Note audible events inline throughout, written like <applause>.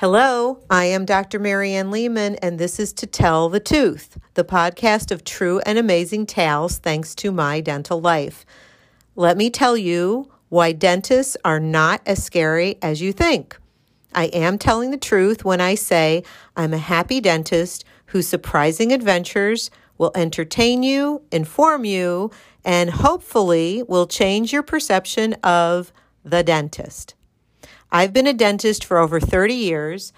Hello, I am Dr. Marianne Lehmann, and this is To Tell the Tooth, the podcast of true and amazing tales thanks to my dental life. Let me tell you why dentists are not as scary as you think. I am telling the truth when I say I'm a happy dentist whose surprising adventures will entertain you, inform you, and hopefully will change your perception of the dentist. I've been a dentist for over 30 years.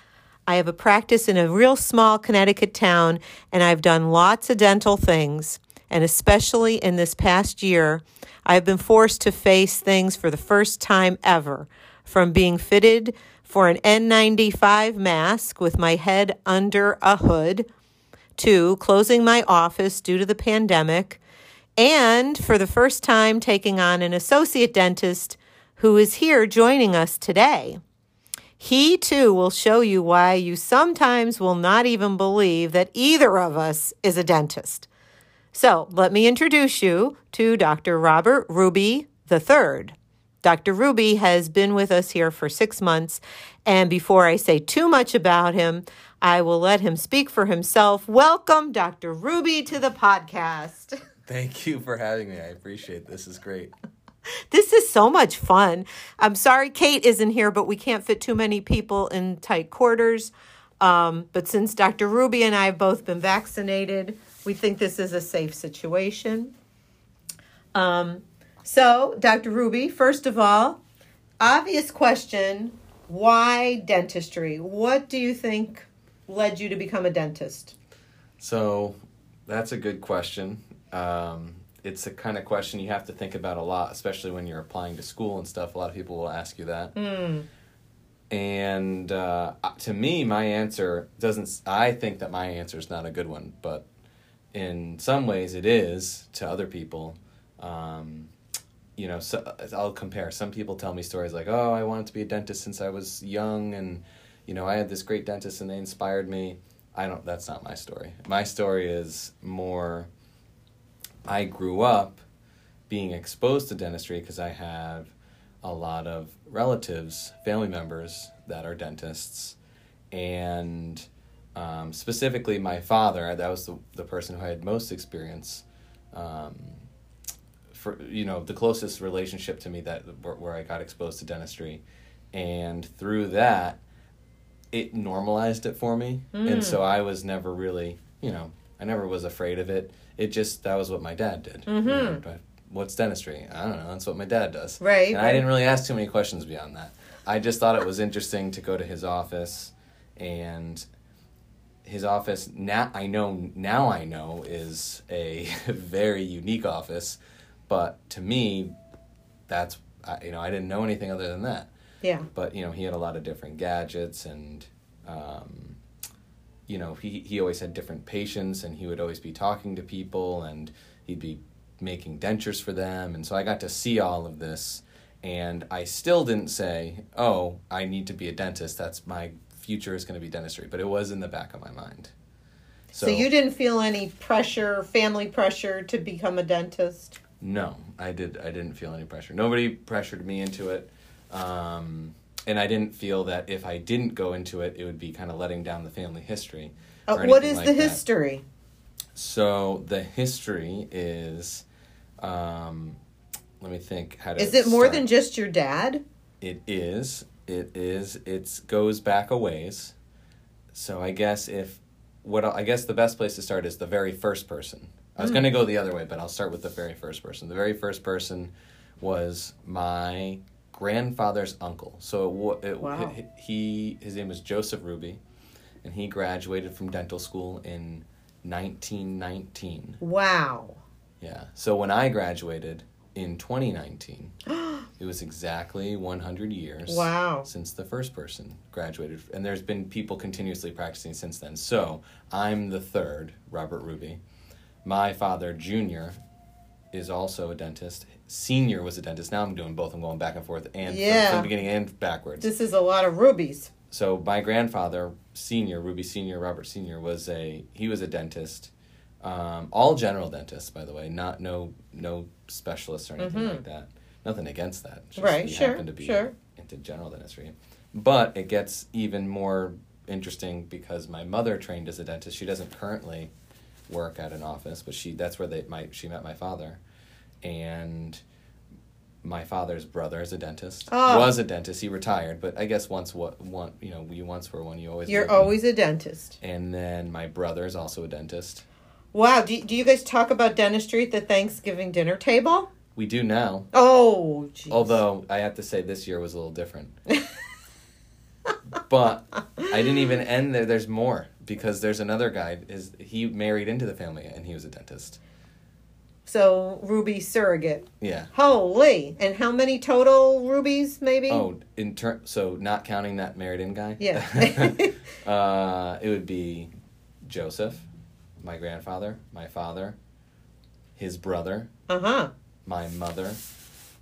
I have a practice in a real small Connecticut town, and I've done lots of dental things. And especially in this past year, I've been forced to face things for the first time ever from being fitted for an N95 mask with my head under a hood to closing my office due to the pandemic, and for the first time taking on an associate dentist who is here joining us today. He too will show you why you sometimes will not even believe that either of us is a dentist. So let me introduce you to Dr. Robert Ruby III. Dr. Ruby has been with us here for six months, and before I say too much about him, I will let him speak for himself. Welcome, Dr. Ruby, to the podcast. Thank you for having me. I appreciate this. this is great. <laughs> This is so much fun. I'm sorry Kate isn't here, but we can't fit too many people in tight quarters. Um, but since Dr. Ruby and I have both been vaccinated, we think this is a safe situation. Um, so, Dr. Ruby, first of all, obvious question why dentistry? What do you think led you to become a dentist? So, that's a good question. Um, it's a kind of question you have to think about a lot, especially when you're applying to school and stuff. A lot of people will ask you that. Mm. And uh, to me, my answer doesn't. I think that my answer is not a good one, but in some ways it is to other people. Um, you know, so I'll compare. Some people tell me stories like, "Oh, I wanted to be a dentist since I was young, and you know, I had this great dentist, and they inspired me." I don't. That's not my story. My story is more I grew up being exposed to dentistry because I have a lot of relatives, family members that are dentists, and um, specifically my father. That was the the person who I had most experience. Um, for you know the closest relationship to me that where I got exposed to dentistry, and through that, it normalized it for me, mm. and so I was never really you know I never was afraid of it it just that was what my dad did. Mm-hmm. You know, what's dentistry? I don't know. That's what my dad does. Right. And right. I didn't really ask too many questions beyond that. I just thought it was interesting to go to his office, and his office now I know now I know is a <laughs> very unique office, but to me, that's you know I didn't know anything other than that. Yeah. But you know he had a lot of different gadgets and. Um, you know, he, he always had different patients and he would always be talking to people and he'd be making dentures for them. And so I got to see all of this. And I still didn't say, oh, I need to be a dentist. That's my future is going to be dentistry. But it was in the back of my mind. So, so you didn't feel any pressure, family pressure to become a dentist? No, I did. I didn't feel any pressure. Nobody pressured me into it. Um, and I didn't feel that if I didn't go into it, it would be kind of letting down the family history. Uh, what is like the history? So the history is, um, let me think how to. Is it more start. than just your dad? It is. It is. It goes back a ways. So I guess if what I guess the best place to start is the very first person. I was mm. going to go the other way, but I'll start with the very first person. The very first person was my grandfather's uncle. So it, it, wow. he his name was Joseph Ruby, and he graduated from dental school in 1919. Wow. Yeah. So when I graduated in 2019, <gasps> it was exactly 100 years. Wow. Since the first person graduated, and there's been people continuously practicing since then. So I'm the third, Robert Ruby. My father, Junior, is also a dentist senior was a dentist. Now I'm doing both. I'm going back and forth and yeah. from, from the beginning and backwards. This is a lot of rubies. So my grandfather, senior Ruby Senior, Robert Senior, was a he was a dentist. Um, all general dentists, by the way, not no no specialists or anything mm-hmm. like that. Nothing against that. Just right. He sure. happened to be sure. into general dentistry, but it gets even more interesting because my mother trained as a dentist. She doesn't currently work at an office, but she that's where they my she met my father, and my father's brother is a dentist. Oh. Was a dentist. He retired, but I guess once what one you know you once were one. You always You're always a dentist. And then my brother is also a dentist. Wow. Do, do you guys talk about dentistry at the Thanksgiving dinner table? We do now, Oh, jeez. although I have to say this year was a little different. <laughs> but I didn't even end there. There's more because there's another guy. Is he married into the family and he was a dentist? So, Ruby surrogate. Yeah. Holy. And how many total rubies, maybe? Oh, in ter- so not counting that married in guy. Yeah. <laughs> <laughs> uh, it would be Joseph, my grandfather, my father, his brother, Uh huh. my mother,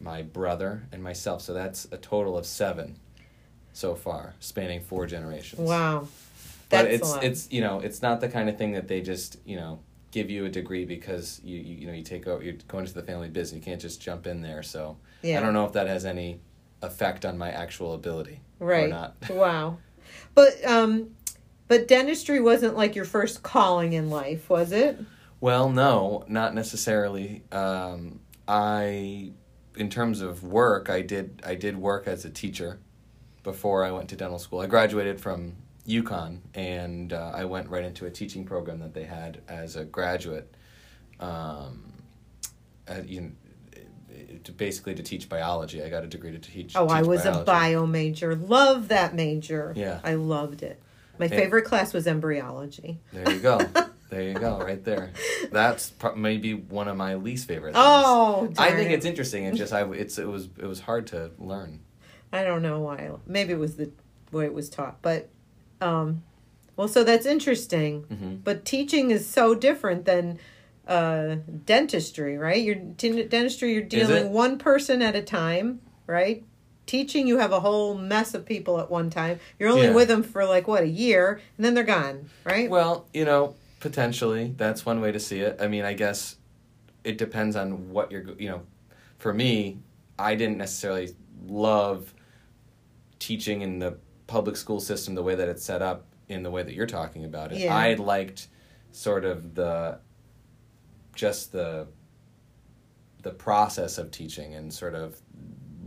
my brother, and myself. So that's a total of seven so far, spanning four generations. Wow. But That's it's it's you know it's not the kind of thing that they just you know give you a degree because you you, you know you take over you're going into the family business. You can't just jump in there. So yeah. I don't know if that has any effect on my actual ability or Right. not. <laughs> Wow. But um but dentistry wasn't like your first calling in life, was it? Well, no, not necessarily. Um, I, in terms of work, I did I did work as a teacher before I went to dental school. I graduated from UConn, and uh, I went right into a teaching program that they had as a graduate. Um, uh, you know, to basically to teach biology. I got a degree to teach. Oh, I teach was a bio major. Love that major. Yeah. I loved it. My Yeah. favorite class was embryology. There you go. <laughs> there you go. Right there. That's pro- maybe one of my least favorite. Things. Oh, I think it. it's interesting. It's just I <laughs> it's it was it was hard to learn. I don't know why. Maybe it was the way it was taught, but um, well, so that's interesting. hmm But teaching is so different than uh, dentistry, right? You're t- dentistry. You're dealing one person at a time, right? Teaching, you have a whole mess of people at one time. You're only Yeah. with them for like what a year, and then they're gone, right? Well, you know, potentially that's one way to see it. I mean, I guess it depends on what you're. You know, for me, I didn't necessarily love teaching in the public school system the way that it's set up in the way that you're talking about it. Yeah. I liked sort of the just the the process of teaching and sort of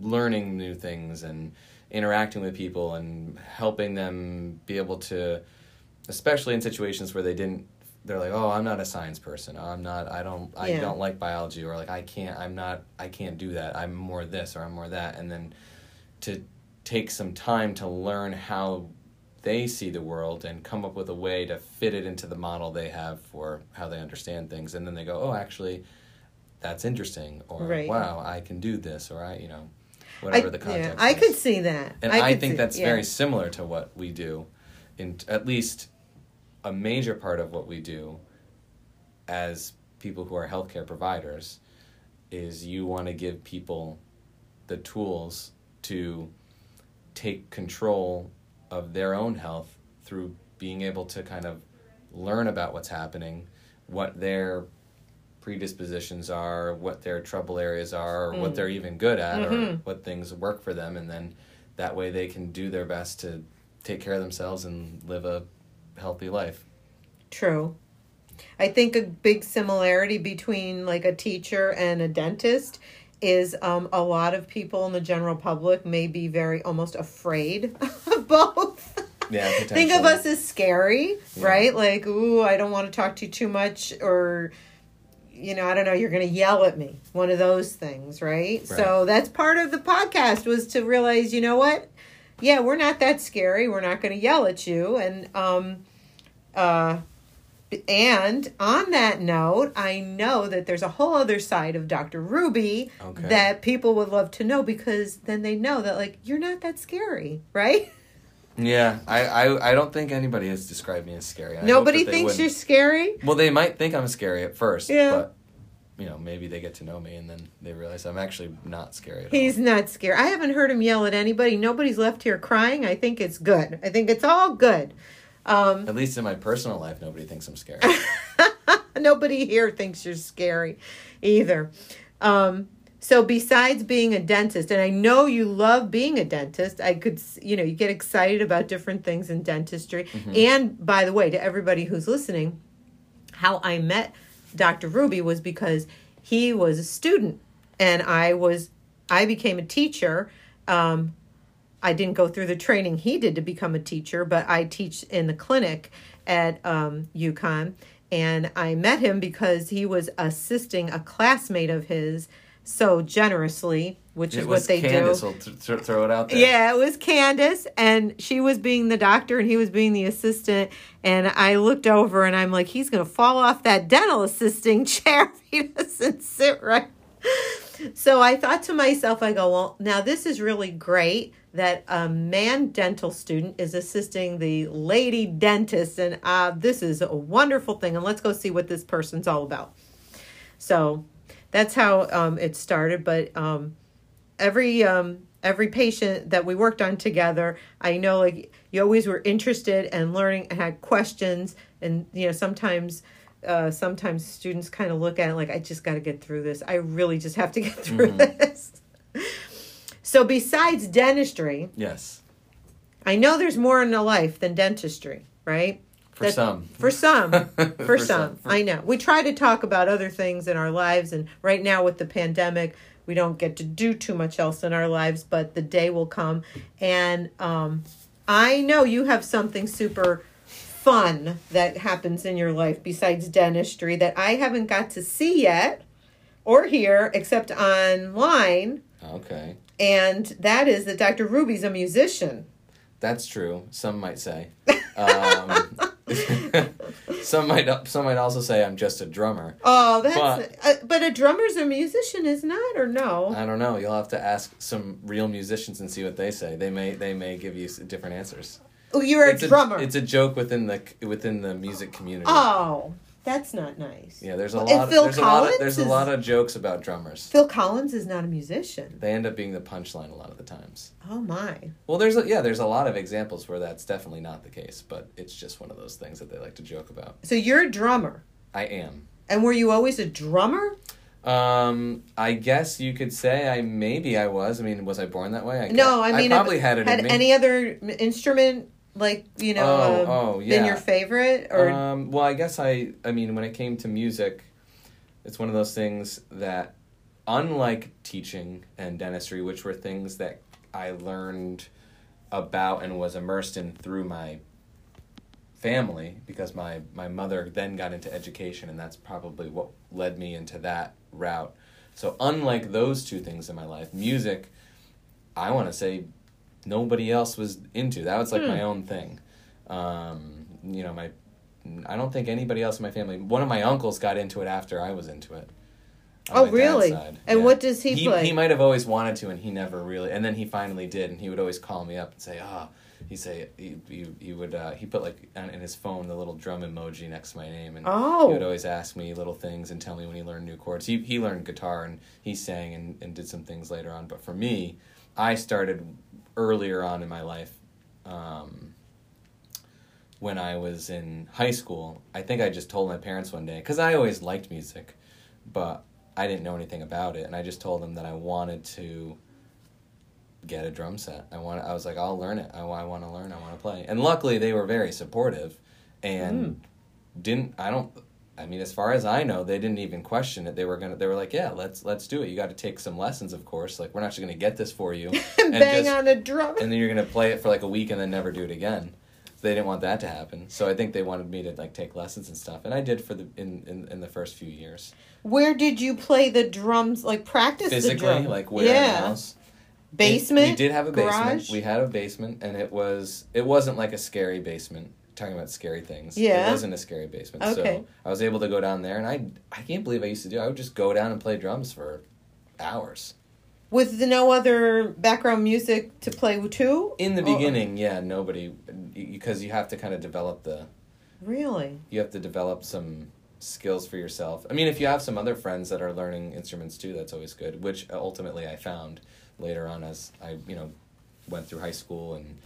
learning new things and interacting with people and helping them be able to especially in situations where they didn't they're like oh i'm not a science person i'm not i don't i Yeah. don't like biology or like i can't i'm not i can't do that i'm more this or i'm more that and then to take some time to learn how they see the world and come up with a way to fit it into the model they have for how they understand things and then they go oh actually that's interesting or Right. wow i can do this or i you know whatever I, the context yeah, I is. could see that. And I, could think see- that's yeah. very similar to what we do, in at least a major part of what we do as people who are healthcare providers is you want to give people the tools to take control of their own health through being able to kind of learn about what's happening, what their predispositions are, what their trouble areas are, or what Mm. they're even good at, or Mhm. what things work for them, and then that way they can do their best to take care of themselves and live a healthy life. True. I think a big similarity between like a teacher and a dentist is um, a lot of people in the general public may be very almost afraid <laughs> of both. Yeah, potentially. <laughs> Think of us as scary, Yeah. right? Like, ooh, I don't want to talk to you too much, or, you know, I don't know, you're going to yell at me. One of those things, right? So that's part of the podcast was to realize, you know what? Yeah, we're not that scary. We're not going to yell at you. And, um, uh, and on that note, I know that there's a whole other side of Dr. Ruby Okay. that people would love to know because then they know that, like, you're not that scary, right? <laughs> Yeah, I, I, I don't think anybody has described me as scary. I Nobody thinks wouldn't. you're scary. Well, they might think I'm scary at first, Yeah. but you know, maybe they get to know me and then they realize I'm actually not scary at He's not scared. I haven't heard him yell at anybody. Nobody's left here crying. I think it's good. I think it's all good. Um. At least in my personal life, nobody thinks I'm scary. <laughs> nobody here thinks you're scary either. Um, So besides being a dentist, and I know you love being a dentist, I could, you know, you get excited about different things in dentistry. And by the way, to everybody who's listening, how I met Dr. Ruby was because he was a student and I was I became a teacher. Um, I didn't go through the training he did to become a teacher, but I teach in the clinic at um, UConn. And I met him because he was assisting a classmate of his so generously, which It is what they Candace do. will th- th- throw it out there. Yeah, it was Candace, and she was being the doctor, and he was being the assistant. And I looked over, and I'm like, he's gonna fall off that dental assisting chair if he <laughs> doesn't sit right. So I thought to myself, I go, well, now this is really great that a man dental student is assisting the lady dentist, and uh, this is a wonderful thing. And let's go see what this person's all about. So that's how um, it started. But um, every um, every patient that we worked on together, I know like you always were interested and learning and had questions, and you know sometimes. Uh, sometimes students kind of look at it like I just got to get through this. I really just have to get <laughs> through this. So besides dentistry, Yes. I know there's more in a life than dentistry, right? For That- some. For some. <laughs> For, For some. some. I know. We try to talk about other things in our lives, and right now with the pandemic, we don't get to do too much else in our lives, but the day will come. And um, I know you have something super fun that happens in your life besides dentistry that I haven't got to see yet or hear except online. Okay. And that is that Dr. Ruby's a musician. That's true. Some might say. Um, <laughs> some might some might also say I'm just a drummer. Oh, that's But- uh, but a drummer's a musician, is not or no? I don't know. You'll have to ask some real musicians and see what they say. They may they may give you different answers. Oh, you're a it's drummer. A, it's a joke within the within the music community. oh, that's not nice. Yeah, there's a And lot. Of, Phil there's a lot. Of, there's a lot of jokes about drummers. Phil Collins is not a musician. They end up being the punchline a lot of the times. Oh my. Well, there's a, yeah, there's a lot of examples where that's definitely not the case, but it's just one of those things that they like to joke about. So you're a drummer, I am. and were you always a drummer? Um, I guess you could say I maybe I was. I mean, was I born that way? I No, I mean, probably had it Had in me. any other instrument like you know Oh, um, oh, been your favorite or? um, well, I guess I. I mean, when it came to music, it's one of those things that, unlike teaching and dentistry, which were things that I learned about and was immersed in through my family, because my my mother then got into education, and that's probably what led me into that route. So, unlike those two things in my life, music, I want to say, nobody else was into. That was like Hmm. my own thing. Um, you know, my I don't think anybody else in my family. One of my uncles got into it after I was into it. Oh, really? And what does he he play? He might have always wanted to, and he never really. And then he finally did, and he would always call me up and say, "Ah." He'd say he, he, he would uh, he put like on, in his phone the little drum emoji next to my name and Oh. he would always ask me little things and tell me when he learned new chords. He he learned guitar and he sang and, and did some things later on. But for me, I started earlier on in my life. Um, when I was in high school, I think I just told my parents one day because I always liked music, but I didn't know anything about it, and I just told them that I wanted to get a drum set. I want. I was like, I'll learn it. I, I want to learn. I want to play. And luckily, they were very supportive, and didn't. I don't. I mean, as far as I know, they didn't even question it. They were gonna. They were like, "Yeah, let's let's do it. You got to take some lessons, of course. Like, we're not just gonna get this for you <laughs> and bang just- on a drum. and then you're gonna play it for like a week and then never do it again. So they didn't want that to happen. So I think they wanted me to like take lessons and stuff, and I did for the in in, in the first few years. Where did you play the drums? Like practice the Physically, drum? like where in the yeah. house. Basement. It- we did have a basement. garage? We had a basement, and it was it wasn't like a scary basement. Talking about scary things. Yeah. It wasn't a scary basement. Okay. So I was able to go down there, and I I can't believe I used to do. I would just go down and play drums for hours. With no other background music to play too? In the Or- beginning, yeah, nobody because you have to kind of develop the Really? you have to develop some skills for yourself. I mean, if you have some other friends that are learning instruments too, that's always good. Which uh, ultimately I found later on as I you know went through high school and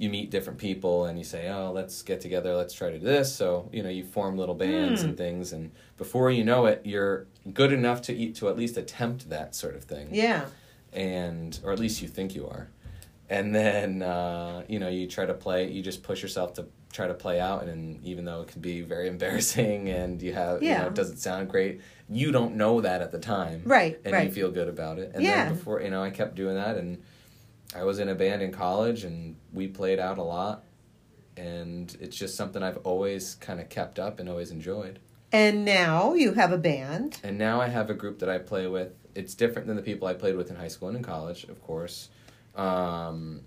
you meet different people and you say, "Oh, let's get together. Let's try to do this." So you know, you form little bands Hmm. and things, and before you know it, you're good enough to eat to at least attempt that sort of thing, Yeah. and or at least you think you are, and then uh, you know you try to play. You just push yourself to try to play out, and even though it can be very <laughs> embarrassing and you have you Yeah. know it doesn't sound great, you don't know that at the time, Right, And right. you feel good about it, and Yeah. then before you know, I kept doing that and. I was in a band in college and we played out a lot and it's just something I've always kind of kept up and always enjoyed. And now you have a band. And now I have a group that I play with. It's different than the people I played with in high school and in college, of course. Um,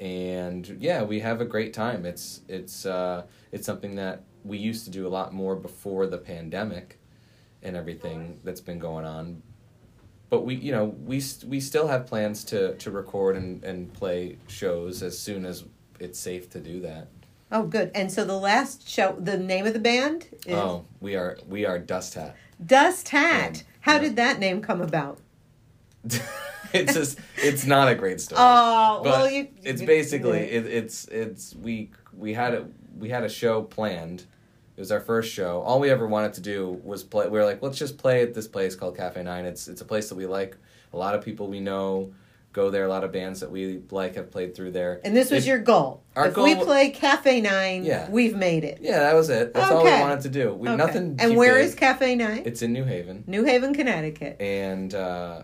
and yeah, we have a great time. It's it's uh, it's something that we used to do a lot more before the pandemic and everything that's been going on. But we, you know, we we still have plans to to record and and play shows as soon as it's safe to do that. Oh, good. And so the last show, the name of the band is Oh, we are we are Dust Hat. Dust Hat. Yeah. How Yeah. did that name come about? <laughs> it's just it's not a great story. Oh, well, you. it's basically it, it's it's we we had a we had a show planned. It was our first show. All we ever wanted to do was play. We were like, let's just play at this place called Cafe Nine. It's it's a place that we like. A lot of people we know go there. A lot of bands that we like have played through there. And this was It- your goal. Our if we play Cafe Nine, Yeah. we've made it. Yeah, that was it. That's all we wanted to do. We Okay. nothing. And where big. is Cafe Nine? It's in New Haven, New Haven, Connecticut. and uh,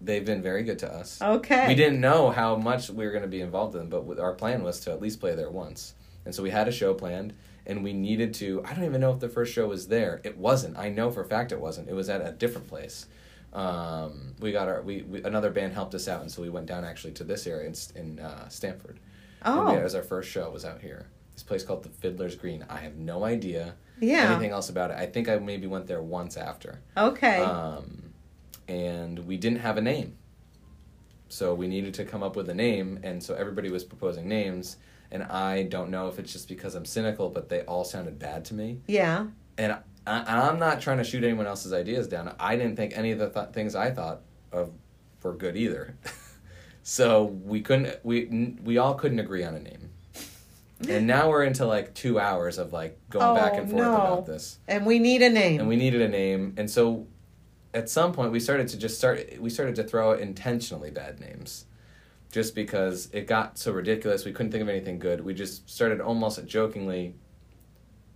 they've been very good to us. Okay. We didn't know how much we were going to be involved in, but our plan was to at least play there once. And so we had a show planned, and we needed to. I don't even know if the first show was there. It wasn't. I know for a fact it wasn't. It was at a different place. Um, we got our we, we another band helped us out, and so we went down actually to this area in, in uh, Stamford. Oh, we, it was our first show. Was out here. This place called the Fiddler's Green. I have no idea yeah. anything else about it. I think I maybe went there once after. Okay. Um, and we didn't have a name. So we needed to come up with a name, and so everybody was proposing names. And I don't know if it's just because I'm cynical, but they all sounded bad to me. yeah. And I, I'm not trying to shoot anyone else's ideas down. I didn't think any of the th- things I thought of were good either. <laughs> so we couldn't. We we all couldn't agree on a name. And now we're into like two hours of like going back Oh, and forth no. about this And we need a name. and we needed a name and so at some point we started to just start we started to throw out intentionally bad names just because it got so ridiculous we couldn't think of anything good we just started almost jokingly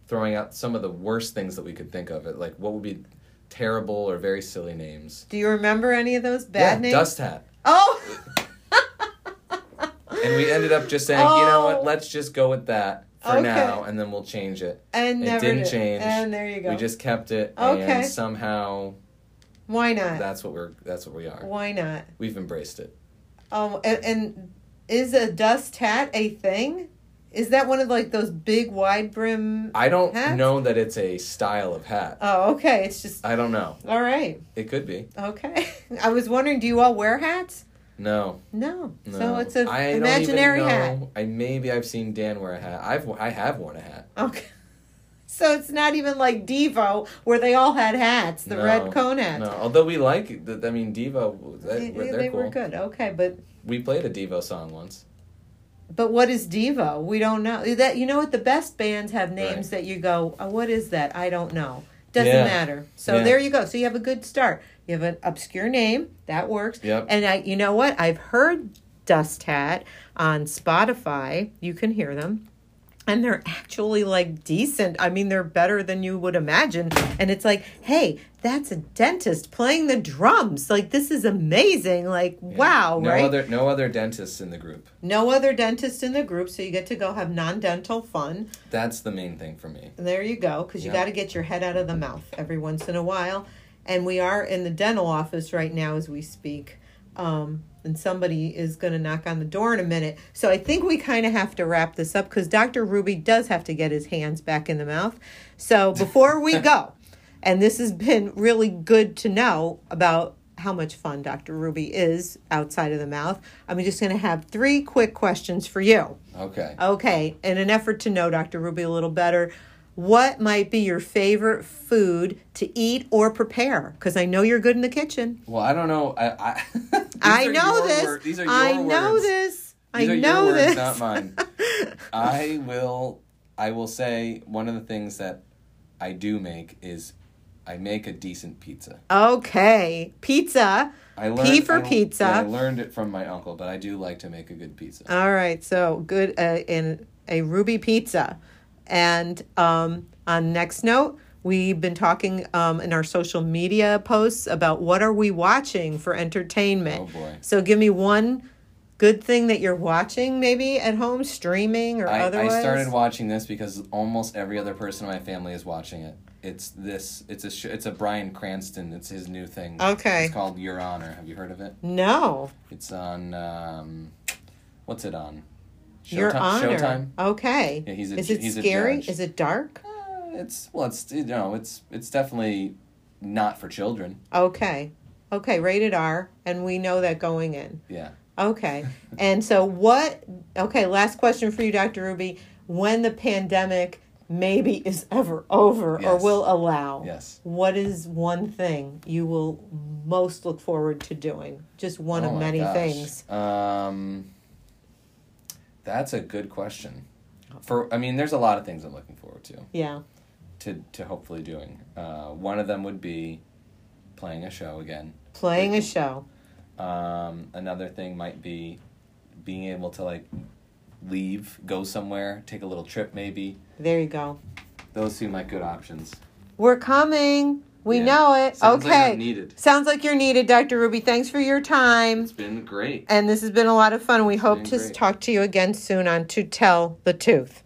throwing out some of the worst things that we could think of it like what would be terrible or very silly names Do you remember any of those bad yeah, names? dust hat Oh. <laughs> and we ended up just saying you know Oh. what let's just go with that for Okay. now and then we'll change it and It never didn't did. change. And there you go. we just kept it Okay. and somehow Why not? that's what we're that's what we are Why not? we've embraced it Um, and, and is a dust hat a thing? Is that one of like those big wide brim? I don't Hats? know that it's a style of hat. Oh, okay. It's just I don't know. all right. It could be. Okay. <laughs> I was wondering, do you all wear hats? No. No. no. So it's an I don't imaginary hat. know. I maybe I've seen Dan wear a hat. I've I have worn a hat. Okay. So it's not even like Devo where they all had hats, the No, red cone hats. No, although we like. the- I mean, Devo. They, They, they're they cool. were good. Okay, but We played a Devo song once. but what is Devo? We don't know. That you know what the best bands have names Right. that you go, oh, what is that? I don't know. Doesn't Yeah. matter. So Yeah. there you go. So you have a good start. You have an obscure name that works. Yep. And I, you know what? I've heard Dust Hat on Spotify. You can hear them. And they're actually like decent. I mean, they're better than you would imagine. And it's like, hey, that's a dentist playing the drums. Like, this is amazing. Like, Yeah. wow, No right? other no other dentists in the group. No other dentist in the group, so you get to go have non dental fun. That's the main thing for me. And there you go, because you Yeah. got to get your head out of the mouth every once in a while. And we are in the dental office right now as we speak. Um, and somebody is going to knock on the door in a minute. So I think we kind of have to wrap this up because Dr. Ruby does have to get his hands back in the mouth. So <laughs> before we go, and this has been really good to know about how much fun Dr. Ruby is outside of the mouth, I'm just going to have three quick questions for you. Okay. Okay, in an effort to know Dr. Ruby a little better, what might be your favorite food to eat or prepare? Because I know you're good in the kitchen. Well, I don't know. I I, <laughs> I know this. wor- these are your I know this. These I are know your words, this. not mine. <laughs> I will. I will say one of the things that I do make is I make a decent pizza. Okay, pizza. I learned, P for I- pizza. yeah, I learned it from my uncle, but I do like to make a good pizza. All right, so good uh, in a ruby pizza, and um, on next note, we've been talking um, in our social media posts about what are we watching for entertainment. Oh, boy. So give me one good thing that you're watching, maybe at home, streaming or I, otherwise. I started watching this because almost every other person in my family is watching it. It's this. It's a. Sh- it's a Bryan Cranston. It's his new thing. Okay. It's called Your Honor. Have you heard of it? No, It's on. Um, what's it on? Your Honor. Showtime. Okay. Yeah, he's a Is it he's scary? Is it dark? Uh, it's well. It's you know. It's it's definitely not for children. Okay. Okay, rated R, and we know that going in. Yeah. Okay. And so, what? Okay, last question for you, Dr. Ruby. When the pandemic maybe is ever over or will allow, Yes. what is one thing you will most look forward to doing? Just one Oh of many gosh. things. Um, that's a good question. For I mean, there's a lot of things I'm looking forward to Yeah. to to hopefully doing. Uh, one of them would be playing a show again. Playing a show. Um, another thing might be being able to like leave, go somewhere, take a little trip, maybe. There you go. Those seem like good options. We're coming. We Yeah. know it. Sounds like okay. Needed. Sounds like you're needed, Dr. Ruby. Thanks for your time. It's been great. And this has been a lot of fun. We hope to great. talk to you again soon on To Tell the Tooth.